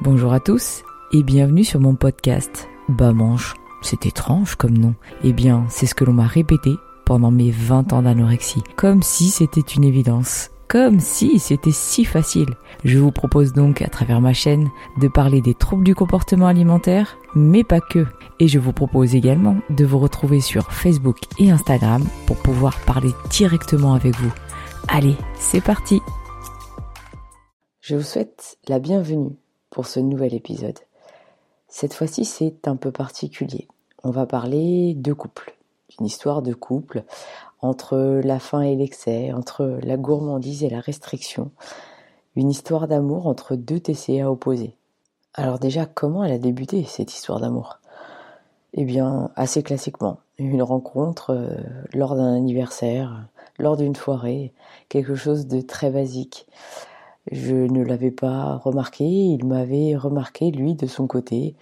Bonjour à tous et bienvenue sur mon podcast. Bah manche, c'est étrange comme nom. Eh bien, c'est ce que l'on m'a répété pendant mes 20 ans d'anorexie, comme si c'était une évidence, comme si c'était si facile. Je vous propose donc à travers ma chaîne de parler des troubles du comportement alimentaire, mais pas que. Et je vous propose également de vous retrouver sur Facebook et Instagram pour pouvoir parler directement avec vous. Allez, c'est parti Je vous souhaite la bienvenue pour ce nouvel épisode. Cette fois-ci, c'est un peu particulier. On va parler de couple, d'une histoire de couple entre la faim et l'excès, entre la gourmandise et la restriction, une histoire d'amour entre deux TCA opposés. Alors déjà, comment elle a débuté cette histoire d'amour? Eh bien, assez classiquement, une rencontre euh, lors d'un anniversaire, lors d'une soirée, quelque chose de très basique. Je ne l'avais pas remarqué, il m'avait remarqué lui de son côté.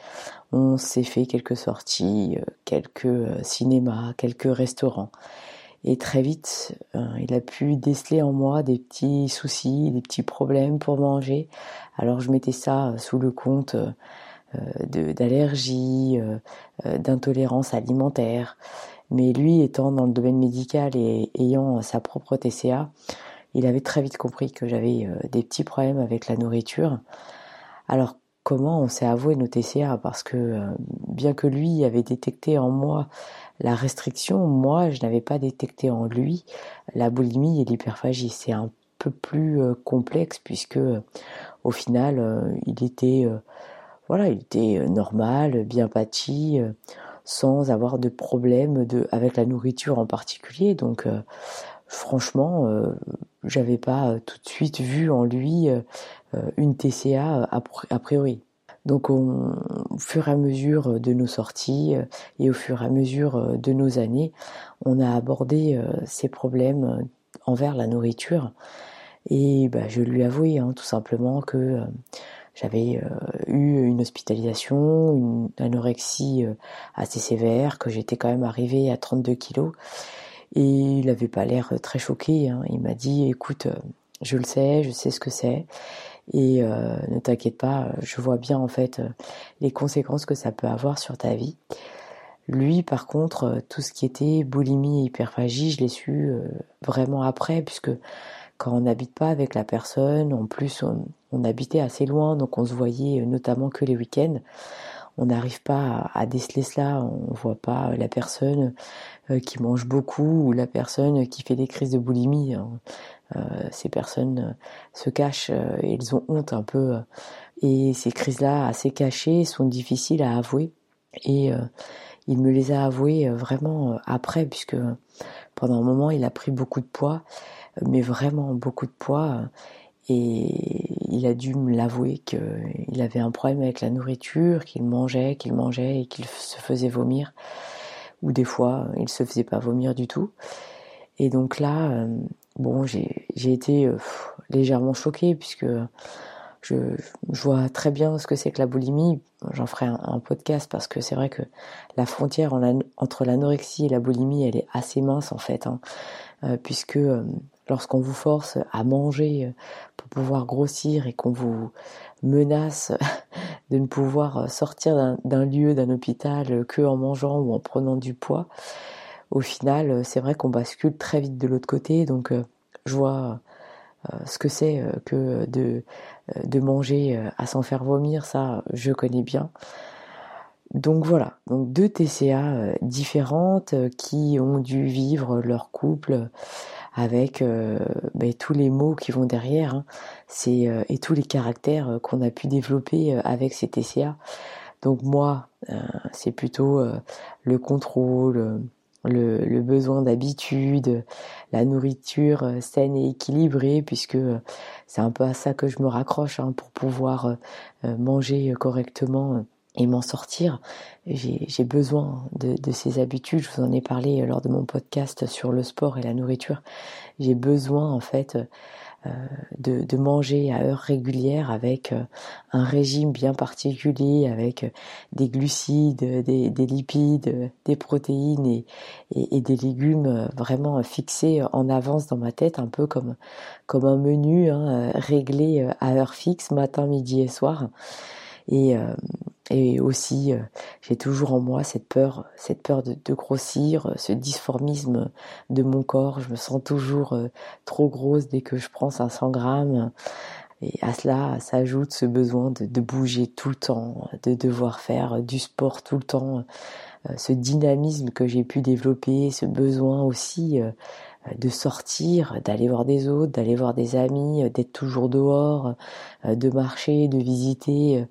On s'est fait quelques sorties, euh, quelques euh, cinémas, quelques restaurants. Et très vite, euh, il a pu déceler en moi des petits soucis, des petits problèmes pour manger. Alors je mettais ça sous le compte d'allergies, d'intolérance alimentaire. Mais lui, étant dans le domaine médical et ayant sa propre TCA, il avait très vite compris que j'avais euh, des petits problèmes avec la nourriture. Alors comment on s'est avoué nos TCA Parce que euh, bien que lui avait détecté en moi la restriction, moi je n'avais pas détecté en lui la boulimie et l'hyperphagie. C'est un peu plus euh, complexe puisque au final il était voilà, il était normal, bien pâti, sans avoir de problème de avec la nourriture en particulier. Donc franchement, euh, j'avais pas euh, tout de suite vu en lui euh, une TCA a priori. Donc au fur et à mesure de nos sorties et au fur et à mesure de nos années, on a abordé ces problèmes envers la nourriture. Et bah, je lui avouais hein, tout simplement que j'avais eu une hospitalisation, une anorexie assez sévère, que j'étais quand même arrivée à 32 kilos et il n'avait pas l'air très choqué. Hein. Il m'a dit, écoute, euh, je le sais, je sais ce que c'est. Et euh, ne t'inquiète pas, je vois bien en fait euh, les conséquences que ça peut avoir sur ta vie. Lui, par contre, tout ce qui était boulimie et hyperphagie, je l'ai su vraiment après, puisque quand on n'habite pas avec la personne, en plus on, habitait assez loin, donc on se voyait notamment que les week-ends on n'arrive pas à, déceler cela, on voit pas la personne euh, qui mange beaucoup ou la personne qui fait des crises de boulimie. Hein. Euh, ces personnes euh, se cachent elles ont honte un peu. Et ces crises-là, assez cachées, sont difficiles à avouer. Et il me les a avouées vraiment après, puisque pendant un moment, il a pris beaucoup de poids, mais vraiment beaucoup de poids. Et il a dû me l'avouer qu'il avait un problème avec la nourriture, qu'il mangeait, qu'il mangeait et qu'il se faisait vomir. Ou des fois, il se faisait pas vomir du tout. Et donc là, euh, bon, j'ai été euh, légèrement choquée puisque je, vois très bien ce que c'est que la boulimie. J'en ferai un, podcast parce que c'est vrai que la frontière entre l'anorexie et la boulimie, elle est assez mince en fait, hein. euh, puisque lorsqu'on vous force à manger euh, pour pouvoir grossir et qu'on vous menace de ne pouvoir euh, sortir d'un lieu, d'un hôpital que en mangeant ou en prenant du poids, au final, euh, c'est vrai qu'on bascule très vite de l'autre côté. Donc, je vois ce que c'est que de, de manger à s'en faire vomir, ça, je connais bien. Donc voilà, donc deux TCA différentes qui ont dû vivre leur couple avec euh, ben, tous les mots qui vont derrière hein. c'est, euh, et tous les caractères euh, qu'on a pu développer avec ces TCA. Donc moi, c'est plutôt le contrôle, le, le besoin d'habitude, la nourriture saine et équilibrée, puisque c'est un peu à ça que je me raccroche hein, pour pouvoir manger correctement et m'en sortir. J'ai besoin de, de, ces habitudes. Je vous en ai parlé lors de mon podcast sur le sport et la nourriture. J'ai besoin en fait euh, de, de, manger à heure régulière avec euh, un régime bien particulier, avec euh, des glucides, des, des lipides, des protéines et, et, et, des légumes vraiment fixés en avance dans ma tête, un peu comme, comme un menu hein, réglé à heure fixe, matin, midi et soir. Et, et aussi, j'ai toujours en moi cette peur, cette peur de, grossir, ce dysformisme de mon corps. Je me sens toujours trop grosse dès que je prends 500 grammes. Et à cela s'ajoute ce besoin de, de, bouger tout le temps, de devoir faire du sport tout le temps, ce dynamisme que j'ai pu développer, ce besoin aussi de sortir, d'aller voir des autres, d'aller voir des amis, d'être toujours dehors, de marcher, de visiter.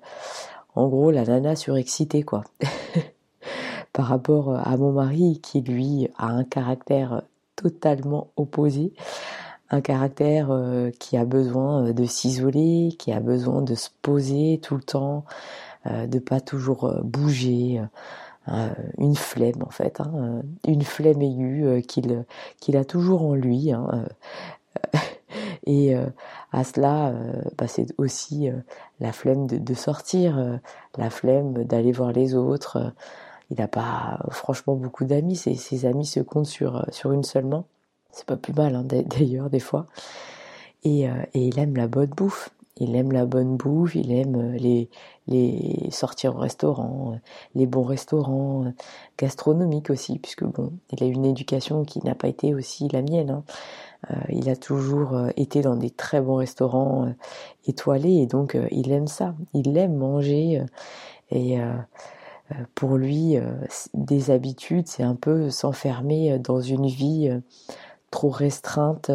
En gros, la nana surexcitée, quoi. Par rapport à mon mari qui, lui, a un caractère totalement opposé. Un caractère qui a besoin de s'isoler, qui a besoin de se poser tout le temps, de pas toujours bouger, euh, une flemme en fait, hein, euh, une flemme aiguë euh, qu'il qu'il a toujours en lui. Hein, et à cela, bah, c'est aussi la flemme de, de sortir, la flemme d'aller voir les autres. il n'a pas franchement beaucoup d'amis. Ses, ses, amis se comptent sur, sur une seule main. C'est pas plus mal hein, d'ailleurs des fois. Et, et il aime la bonne bouffe il aime la bonne bouffe, il aime euh, les, les sortir au restaurant, euh, les bons restaurants, euh, gastronomiques aussi, puisque bon, il a une éducation qui n'a pas été aussi la mienne. Hein. il a toujours été dans des très bons restaurants étoilés et donc il aime ça. Il aime manger et pour lui, des habitudes, c'est un peu s'enfermer dans une vie trop restreinte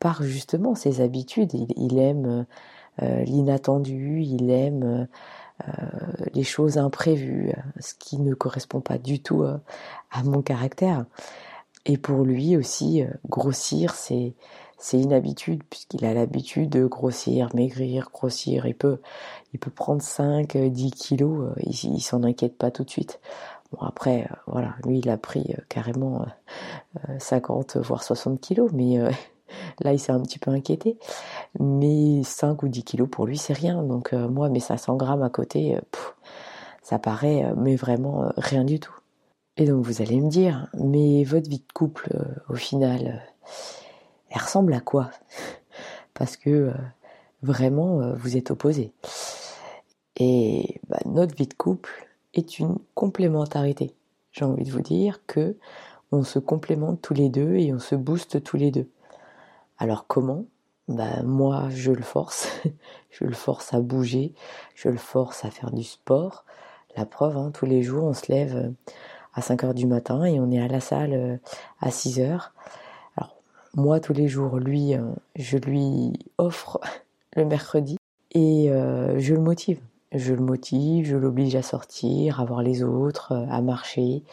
par justement ses habitudes. il aime l'inattendu, il aime euh, les choses imprévues, ce qui ne correspond pas du tout euh, à mon caractère. Et pour lui aussi, grossir, c'est c'est une habitude puisqu'il a l'habitude de grossir, maigrir, grossir. Il peut, il peut prendre 5, 10 kilos, il, il s'en inquiète pas tout de suite. Bon après, voilà, lui il a pris carrément 50 voire 60 kilos, mais Là, il s'est un petit peu inquiété. Mais 5 ou 10 kilos pour lui, c'est rien. Donc euh, moi, mes 500 grammes à côté, euh, ça paraît, euh, mais vraiment rien du tout. Et donc vous allez me dire, mais votre vie de couple, au final, elle ressemble à quoi? Parce que vraiment, vous êtes opposés. Et bah, notre vie de couple est une complémentarité. J'ai envie de vous dire que on se complémente tous les deux et on se booste tous les deux. Alors comment? Ben, moi, je le force. je le force à bouger. Je le force à faire du sport. La preuve, hein, tous les jours, on se lève euh, à 5 heures du matin et on est à la salle euh, à 6 heures. Alors, moi, tous les jours, lui, euh, je lui offre le mercredi et je le motive. Je le motive, je l'oblige à sortir, à voir les autres, à marcher,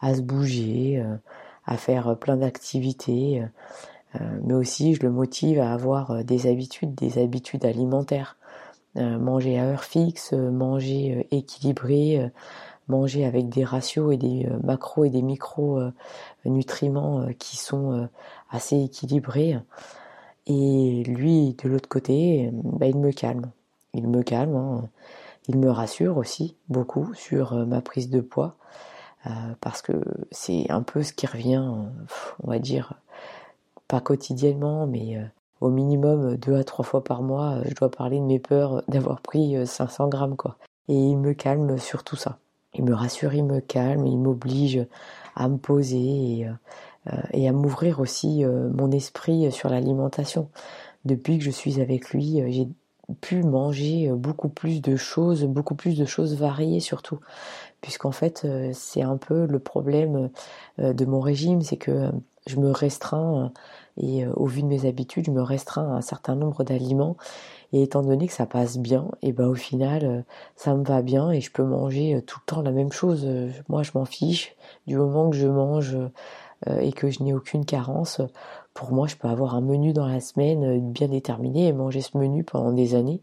à se bouger, à faire plein d'activités. Euh, mais aussi je le motive à avoir euh, des habitudes, des habitudes alimentaires. Euh, manger à heure fixe, manger équilibré, manger avec des ratios et des macros et des micro nutriments qui sont assez équilibrés. Et lui, de l'autre côté, bah, il me calme. Il me calme. Hein. Il me rassure aussi beaucoup sur ma prise de poids. parce que c'est un peu ce qui revient, on va dire, pas quotidiennement, mais euh, au minimum euh, deux à trois fois par mois, euh, je dois parler de mes peurs d'avoir pris 500 grammes, quoi. Et il me calme sur tout ça. Il me rassure, il me calme, il m'oblige à me poser et, et à m'ouvrir aussi mon esprit sur l'alimentation. Depuis que je suis avec lui, j'ai pu manger beaucoup plus de choses, beaucoup plus de choses variées surtout. Puisqu'en fait, c'est un peu le problème de mon régime, c'est que je me restreins et euh, au vu de mes habitudes, je me restreins à un certain nombre d'aliments. Et étant donné que ça passe bien, et ben au final, euh, ça me va bien et je peux manger euh, tout le temps la même chose. Moi, je m'en fiche. Du moment que je mange et que je n'ai aucune carence, pour moi, je peux avoir un menu dans la semaine bien déterminé et manger ce menu pendant des années.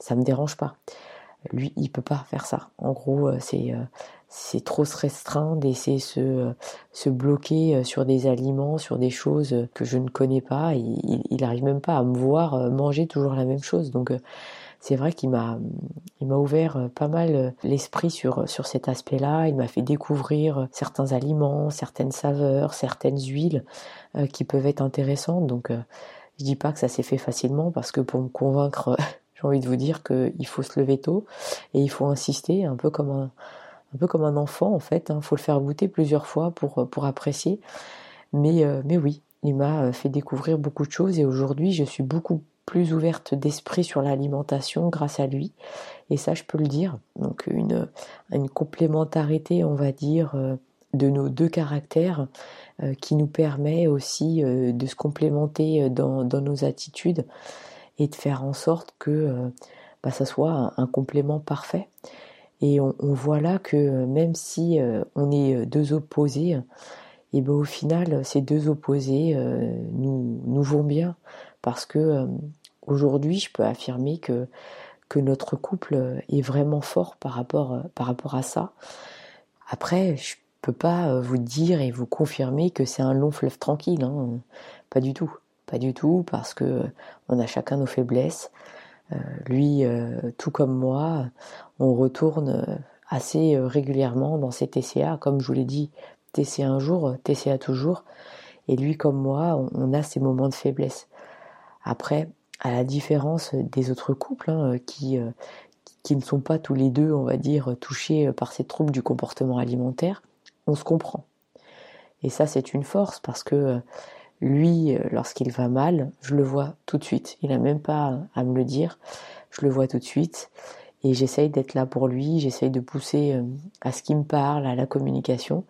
Ça me dérange pas. Lui, il peut pas faire ça. En gros, c'est c'est trop se restreindre d'essayer se, se bloquer euh, sur des aliments, sur des choses que je ne connais pas. Il, il arrive même pas à me voir euh, manger toujours la même chose. Donc euh, c'est vrai qu'il m'a il m'a ouvert pas mal l'esprit sur sur cet aspect-là. Il m'a fait découvrir certains aliments, certaines saveurs, certaines huiles qui peuvent être intéressantes. Donc je dis pas que ça s'est fait facilement parce que pour me convaincre J'ai envie de vous dire qu'il faut se lever tôt et il faut insister, un peu comme un, un peu comme un enfant en fait. Il hein. faut le faire goûter plusieurs fois pour, pour apprécier. Mais, euh, oui, il m'a fait découvrir beaucoup de choses et aujourd'hui je suis beaucoup plus ouverte d'esprit sur l'alimentation grâce à lui. Et ça, je peux le dire. Donc une, complémentarité, on va dire, euh, de nos deux caractères euh, qui nous permet aussi euh, de se complémenter dans, dans, nos attitudes et de faire en sorte que bah, ça soit un, complément parfait. Et on, voit là que même si on est deux opposés, et ben au final, ces deux opposés nous, nous vont bien parce que euh, aujourd'hui, je peux affirmer que, que notre couple est vraiment fort par rapport, euh, par rapport à ça. Après, je peux pas euh, vous dire et vous confirmer que c'est un long fleuve tranquille, hein. pas du tout, pas du tout, parce que on a chacun nos faiblesses. Lui, tout comme moi, on retourne assez régulièrement dans ces TCA, comme je vous l'ai dit, TCA un jour, TCA toujours. Et lui comme moi, on a ces moments de faiblesse. Après, à la différence des autres couples hein, qui, euh, qui ne sont pas tous les deux, on va dire, touchés par ces troubles du comportement alimentaire, on se comprend. Et ça, c'est une force parce que euh, lui, euh, lorsqu'il va mal, je le vois tout de suite. Il n'a même pas à me le dire. Je le vois tout de suite. Et j'essaye d'être là pour lui. J'essaye de pousser à ce qu'il me parle, à la communication.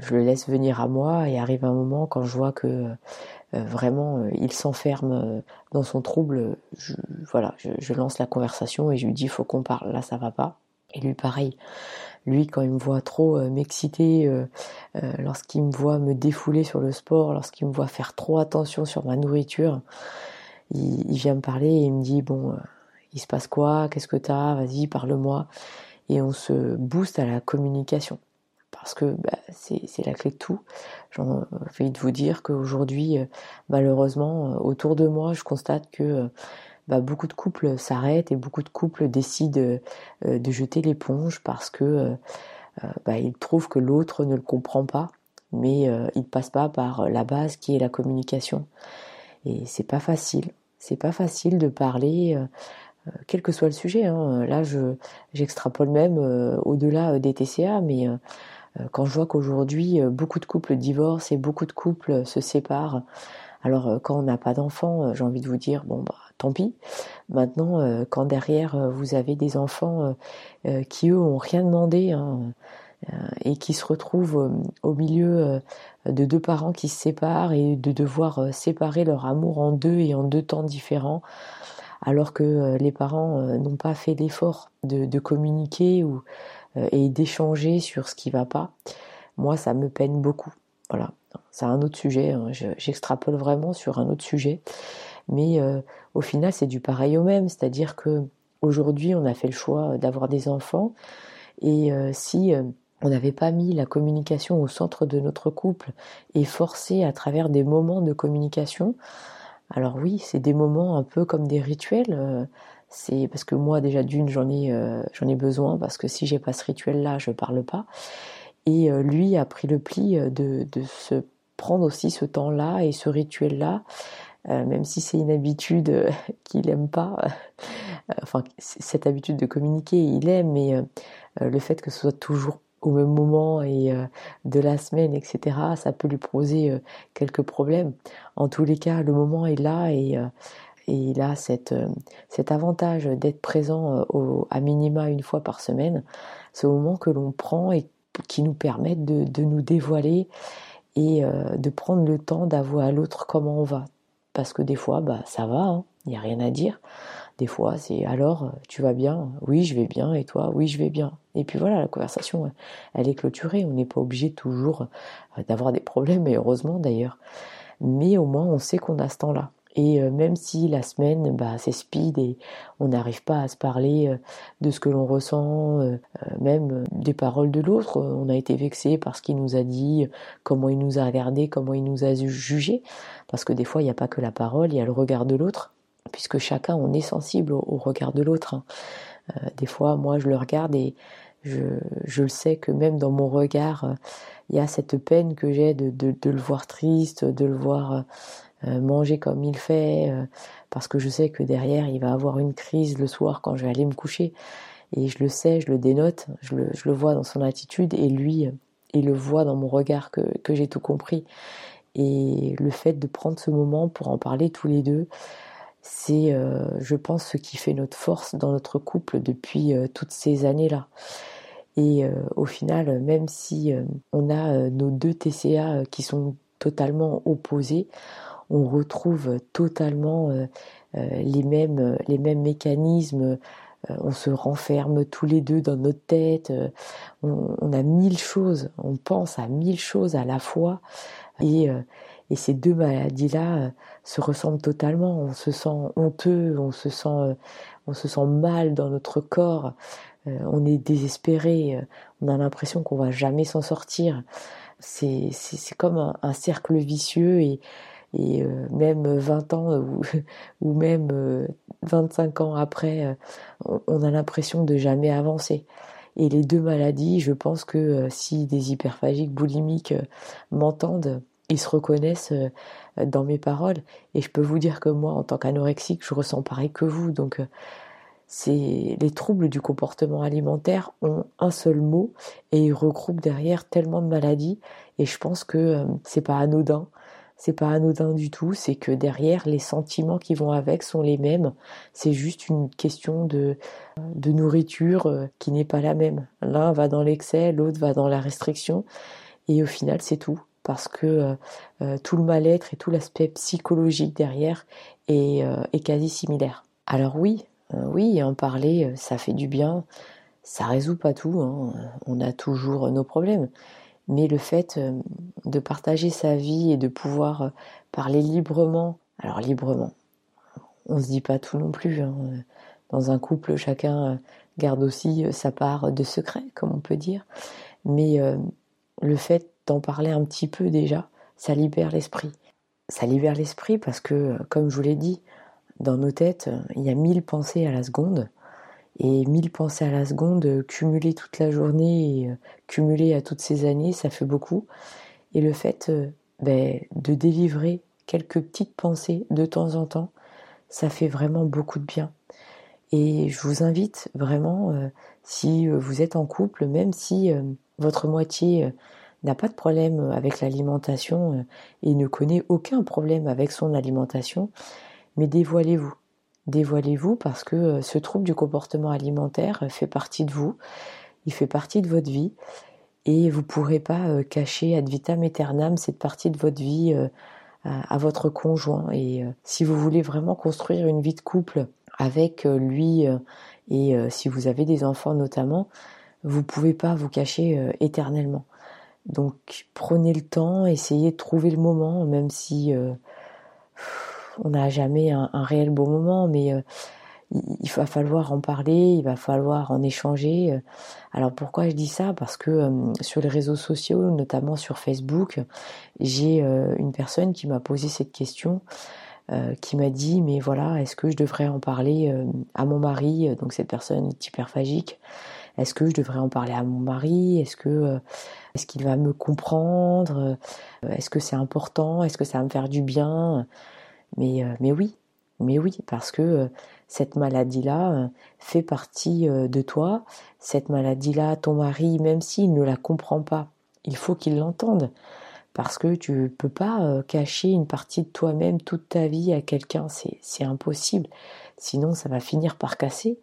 Je le laisse venir à moi et arrive un moment quand je vois que euh, vraiment, euh, il s'enferme euh, dans son trouble. Je, voilà, je, lance la conversation et je lui dis faut qu'on parle. Là, ça va pas. Et lui, pareil. Lui, quand il me voit trop m'exciter, lorsqu'il me voit me défouler sur le sport, lorsqu'il me voit faire trop attention sur ma nourriture, il, vient me parler et il me dit bon, il se passe quoi? Qu'est-ce que t'as? Vas-y, parle-moi. Et on se booste à la communication parce que bah, c'est la clé de tout. J'ai envie de vous dire qu'aujourd'hui, euh, malheureusement, euh, autour de moi, je constate que euh, bah, beaucoup de couples s'arrêtent et beaucoup de couples décident de jeter l'éponge parce que bah, ils trouvent que l'autre ne le comprend pas, mais il ne passe pas par la base qui est la communication. Et c'est pas facile. C'est pas facile de parler. quel que soit le sujet, hein. là je j'extrapole même au-delà des TCA, mais euh, quand je vois qu'aujourd'hui euh, beaucoup de couples divorcent et beaucoup de couples se séparent, alors euh, quand on n'a pas d'enfants, j'ai envie de vous dire bon bah tant pis. Maintenant, quand derrière vous avez des enfants qui eux ont rien demandé hein, et qui se retrouvent au milieu de deux parents qui se séparent et de devoir séparer leur amour en deux et en deux temps différents, alors que les parents n'ont pas fait l'effort de, communiquer ou euh, et d'échanger sur ce qui va pas, moi ça me peine beaucoup. Voilà, c'est un autre sujet. Hein. J'extrapole vraiment sur un autre sujet, mais euh, au final c'est du pareil au même, c'est-à-dire que aujourd'hui on a fait le choix d'avoir des enfants et euh, si on n'avait pas mis la communication au centre de notre couple et forcé à travers des moments de communication, alors oui, c'est des moments un peu comme des rituels c'est parce que moi déjà d'une j'en ai euh, j'en ai besoin parce que si j'ai pas ce rituel là je parle pas et euh, lui a pris le pli euh, de, de se prendre aussi ce temps là et ce rituel là même si c'est une habitude qu'il aime pas enfin cette habitude de communiquer il aime mais le fait que ce soit toujours au même moment et de la semaine, etc., ça peut lui poser quelques problèmes. En tous les cas, le moment est là et et il a cette, euh, cet avantage d'être présent euh, au, à minima une fois par semaine, ce moment que l'on prend et qui nous permet de, nous dévoiler et euh, de prendre le temps d'avouer à l'autre comment on va. Parce que des fois, bah, ça va, hein, il n'y a rien à dire. Des fois, c'est alors, tu vas bien? Oui, je vais bien. Et toi? Oui, je vais bien. Et puis voilà, la conversation, elle est clôturée. On n'est pas obligé toujours d'avoir des problèmes, et heureusement d'ailleurs. Mais au moins, on sait qu'on a ce temps-là. Et euh, même si la semaine, bah, c'est speed et on n'arrive pas à se parler euh, de ce que l'on ressent, euh, même des paroles de l'autre, on a été vexé parce qu'il nous a dit comment il nous a regardé, comment il nous a jugé, parce que des fois il n'y a pas que la parole, il y a le regard de l'autre, puisque chacun on est sensible au, regard de l'autre. Hein. des fois, moi je le regarde et je, je, le sais que même dans mon regard, il y a cette peine que j'ai de, de, le voir triste, de le voir manger comme il fait, parce que je sais que derrière il va avoir une crise le soir quand je vais aller me coucher. Et je le sais, je le dénote, je le, je le vois dans son attitude et lui, il le voit dans mon regard que, que j'ai tout compris. Et le fait de prendre ce moment pour en parler tous les deux, c'est, euh, je pense, ce qui fait notre force dans notre couple depuis euh, toutes ces années-là. Et euh, au final, même si on a nos deux TCA qui sont totalement opposés, on retrouve totalement les mêmes les mêmes mécanismes. on se renferme tous les deux dans notre tête. on, on, a mille choses. On pense à mille choses à la fois. Et et ces deux maladies-là euh, se ressemblent totalement. On se sent honteux, on se sent, euh, on se sent mal dans notre corps, euh, on est désespéré, on a l'impression qu'on va jamais s'en sortir. C'est, comme un, cercle vicieux et, et même 20 ans ou, ou même 25 ans après, on a l'impression de jamais avancer. Et les deux maladies, je pense que si des hyperphagiques boulimiques m'entendent, ils se reconnaissent euh, dans mes paroles. Et je peux vous dire que moi, en tant qu'anorexique, je ressens pareil que vous. Donc, euh, c'est les troubles du comportement alimentaire ont un seul mot et ils regroupent derrière tellement de maladies. Et je pense que euh, c'est pas anodin. C'est pas anodin du tout. C'est que derrière, les sentiments qui vont avec sont les mêmes. C'est juste une question de, nourriture qui n'est pas la même. L'un va dans l'excès, l'autre va dans la restriction. Et au final, c'est tout parce que euh, euh, tout le mal-être et tout l'aspect psychologique derrière est, euh, est, quasi similaire. Alors oui, oui, en parler, ça fait du bien, ça résout pas tout, hein. on a toujours nos problèmes, mais le fait de partager sa vie et de pouvoir parler librement, alors librement, on se dit pas tout non plus. Hein. Dans un couple, chacun garde aussi sa part de secret, comme on peut dire, mais le fait d'en parler un petit peu déjà, ça libère l'esprit. Ça libère l'esprit parce que, comme je vous l'ai dit, dans nos têtes, il y a mille pensées à la seconde. Et mille pensées à la seconde, cumulées toute la journée et euh, cumulées à toutes ces années, ça fait beaucoup. Et le fait euh, ben, de délivrer quelques petites pensées de temps en temps, ça fait vraiment beaucoup de bien. Et je vous invite vraiment, euh, si vous êtes en couple, même si votre moitié n'a pas de problème avec l'alimentation euh, et ne connaît aucun problème avec son alimentation, mais dévoilez-vous. Dévoilez-vous parce que euh, ce trouble du comportement alimentaire fait partie de vous, il fait partie de votre vie et vous ne pourrez pas euh, cacher ad vitam aeternam cette partie de votre vie à votre conjoint. Et si vous voulez vraiment construire une vie de couple avec lui et si vous avez des enfants notamment, vous ne pouvez pas vous cacher éternellement. Donc prenez le temps, essayez de trouver le moment, même si euh, on n'a jamais un, réel bon moment, mais euh, il, va falloir en parler, il va falloir en échanger. Alors pourquoi je dis ça? Parce que euh, sur les réseaux sociaux, notamment sur Facebook, j'ai une personne qui m'a posé cette question. qui m'a dit mais voilà est-ce que je devrais en parler à mon mari? Donc cette personne est hyperphagique. Est-ce que je devrais en parler à mon mari? Est-ce que est-ce qu'il va me comprendre? Est-ce que c'est important? Est-ce que ça va me faire du bien? Mais, euh, mais oui, mais oui, parce que euh, cette maladie-là euh, fait partie de toi. Cette maladie-là, ton mari, même s'il ne la comprend pas, il faut qu'il l'entende. Parce que tu peux pas cacher une partie de toi-même toute ta vie à quelqu'un, c'est impossible. Sinon, ça va finir par casser.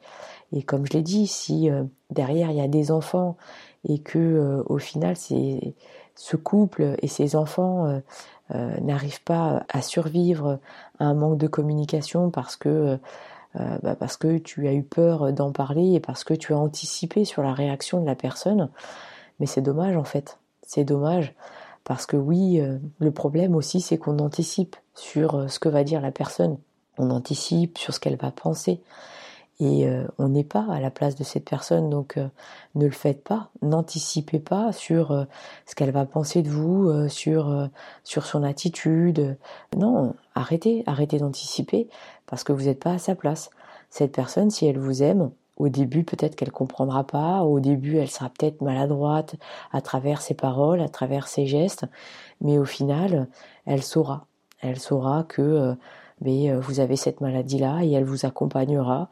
Et comme je l'ai dit, si derrière il y a des enfants et que au final ce couple et ses enfants euh, euh, n'arrivent pas à survivre à un manque de communication parce que bah parce que tu as eu peur d'en parler et parce que tu as anticipé sur la réaction de la personne. Mais c'est dommage en fait. C'est dommage parce que oui, le problème aussi c'est qu'on anticipe sur ce que va dire la personne. On anticipe sur ce qu'elle va penser et euh, on n'est pas à la place de cette personne, donc euh, ne le faites pas, n'anticipez pas sur euh, ce qu'elle va penser de vous, sur sur son attitude. Non, arrêtez, arrêtez d'anticiper parce que vous n'êtes pas à sa place. Cette personne, si elle vous aime, au début peut-être qu'elle comprendra pas, au début elle sera peut-être maladroite à travers ses paroles, à travers ses gestes, mais au final, elle saura. Elle saura que mais, vous avez cette maladie-là et elle vous accompagnera.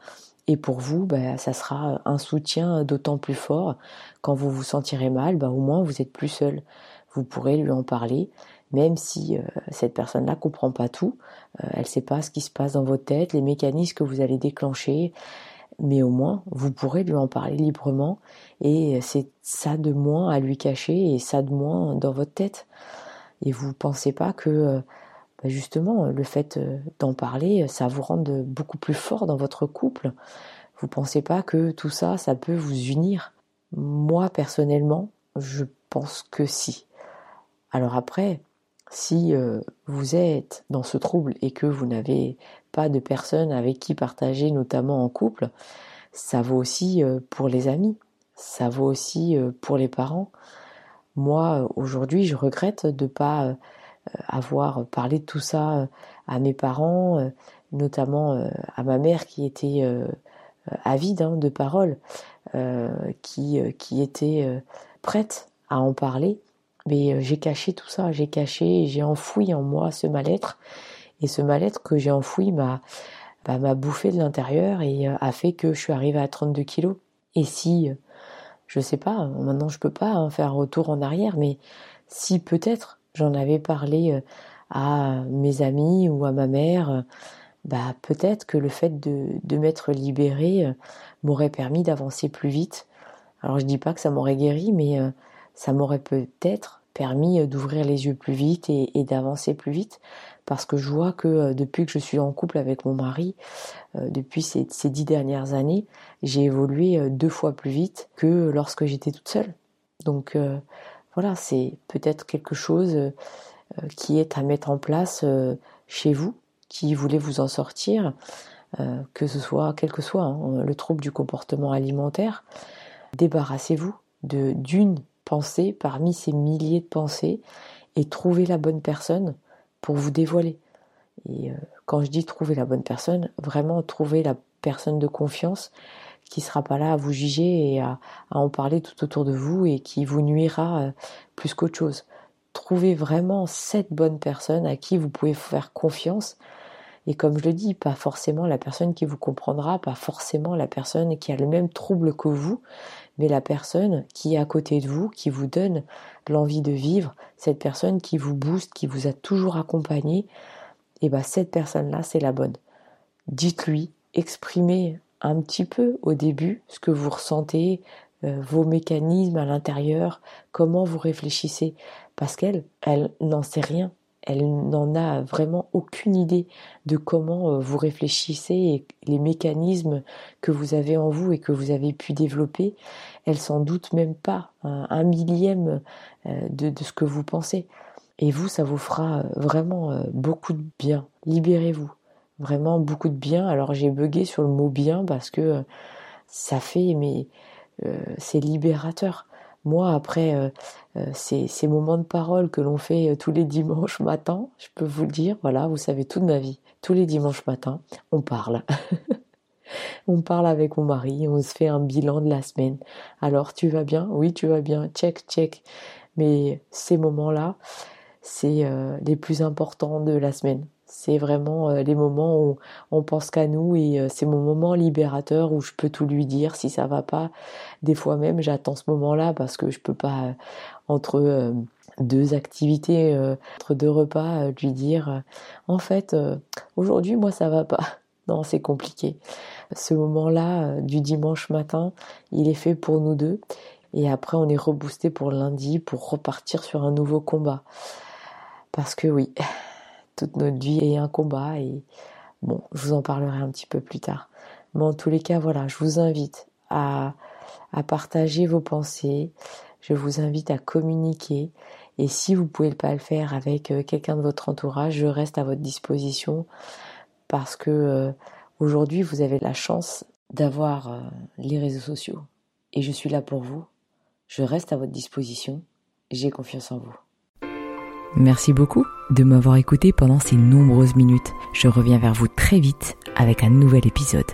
Et pour vous, ben, ça sera un soutien d'autant plus fort quand vous vous sentirez mal. Ben, au moins, vous êtes plus seul. Vous pourrez lui en parler même si euh, cette personne-là comprend pas tout, euh, elle sait pas ce qui se passe dans votre tête, les mécanismes que vous allez déclencher, mais au moins vous pourrez lui en parler librement et c'est ça de moins à lui cacher et ça de moins dans votre tête. Et vous pensez pas que euh, bah, justement le fait d'en parler, ça vous rende beaucoup plus fort dans votre couple. Vous pensez pas que tout ça, ça peut vous unir? Moi personnellement, je pense que si. Alors après, si euh, vous êtes dans ce trouble et que vous n'avez pas de personne avec qui partager, notamment en couple, ça vaut aussi euh, pour les amis, ça vaut aussi euh, pour les parents. Moi, aujourd'hui, je regrette de ne pas avoir parlé de tout ça à mes parents, notamment à ma mère qui était avide hein, de paroles, qui, qui était prête à en parler mais euh, j'ai caché tout ça, j'ai caché, j'ai enfoui en moi ce mal-être. Et ce mal-être que j'ai enfoui m'a bah, bouffé de l'intérieur et euh, a fait que je suis arrivée à 32 kilos. Et si, euh, je sais pas, maintenant je peux pas hein, faire un retour en arrière, mais si peut-être j'en avais parlé à mes amis ou à ma mère, bah peut-être que le fait de, m'être libérée m'aurait permis d'avancer plus vite. Alors je dis pas que ça m'aurait guéri, mais ça m'aurait peut-être permis euh, d'ouvrir les yeux plus vite et, d'avancer plus vite parce que je vois que euh, depuis que je suis en couple avec mon mari, euh, depuis ces, dix dernières années, j'ai évolué deux fois plus vite que lorsque j'étais toute seule. Donc voilà, c'est peut-être quelque chose qui est à mettre en place chez vous, qui voulez vous en sortir, que ce soit quel que soit hein, le trouble du comportement alimentaire. Débarrassez-vous d'une pensée parmi ces milliers de pensées et trouver la bonne personne pour vous dévoiler. Et euh, quand je dis trouver la bonne personne, vraiment trouver la personne de confiance qui sera pas là à vous juger et à, en parler tout autour de vous et qui vous nuira euh, plus qu'autre chose. Trouvez vraiment cette bonne personne à qui vous pouvez faire confiance. Et comme je le dis, pas forcément la personne qui vous comprendra, pas forcément la personne qui a le même trouble que vous, mais la personne qui est à côté de vous, qui vous donne l'envie de vivre, cette personne qui vous booste, qui vous a toujours accompagné, et eh ben cette personne-là, c'est la bonne. Dites-lui, exprimez un petit peu au début ce que vous ressentez, euh, vos mécanismes à l'intérieur, comment vous réfléchissez, parce qu'elle, elle n'en sait rien elle n'en a vraiment aucune idée de comment euh, vous réfléchissez et les mécanismes que vous avez en vous et que vous avez pu développer. Elle s'en doute même pas un, millième euh, de, ce que vous pensez. Et vous, ça vous fera vraiment beaucoup de bien. Libérez-vous. Vraiment beaucoup de bien. Alors j'ai bugué sur le mot bien parce que ça fait, mais c'est libérateur. Moi, après euh, euh, ces, moments de parole que l'on fait euh, tous les dimanches matin, je peux vous le dire, voilà, vous savez toute ma vie. Tous les dimanches matins, on parle. on parle avec mon mari, on se fait un bilan de la semaine. Alors, tu vas bien? Oui, tu vas bien. Check, check. Mais ces moments-là, c'est les plus importants de la semaine. C'est vraiment euh, les moments où on pense qu'à nous et euh, c'est mon moment libérateur où je peux tout lui dire si ça va pas. Des fois même, j'attends ce moment-là parce que je peux pas euh, entre deux activités, entre deux repas, lui dire en fait aujourd'hui moi ça va pas. Non, c'est compliqué. Ce moment-là du dimanche matin, il est fait pour nous deux et après on est reboosté pour lundi pour repartir sur un nouveau combat. Parce que oui, toute notre vie est un combat et bon, je vous en parlerai un petit peu plus tard. Mais en tous les cas, voilà, je vous invite à, partager vos pensées, je vous invite à communiquer et si vous pouvez pas le faire avec euh, quelqu'un de votre entourage, je reste à votre disposition parce que euh, aujourd'hui vous avez la chance d'avoir euh, les réseaux sociaux et je suis là pour vous. Je reste à votre disposition. J'ai confiance en vous. Merci beaucoup de m'avoir écouté pendant ces nombreuses minutes. Je reviens vers vous très vite avec un nouvel épisode.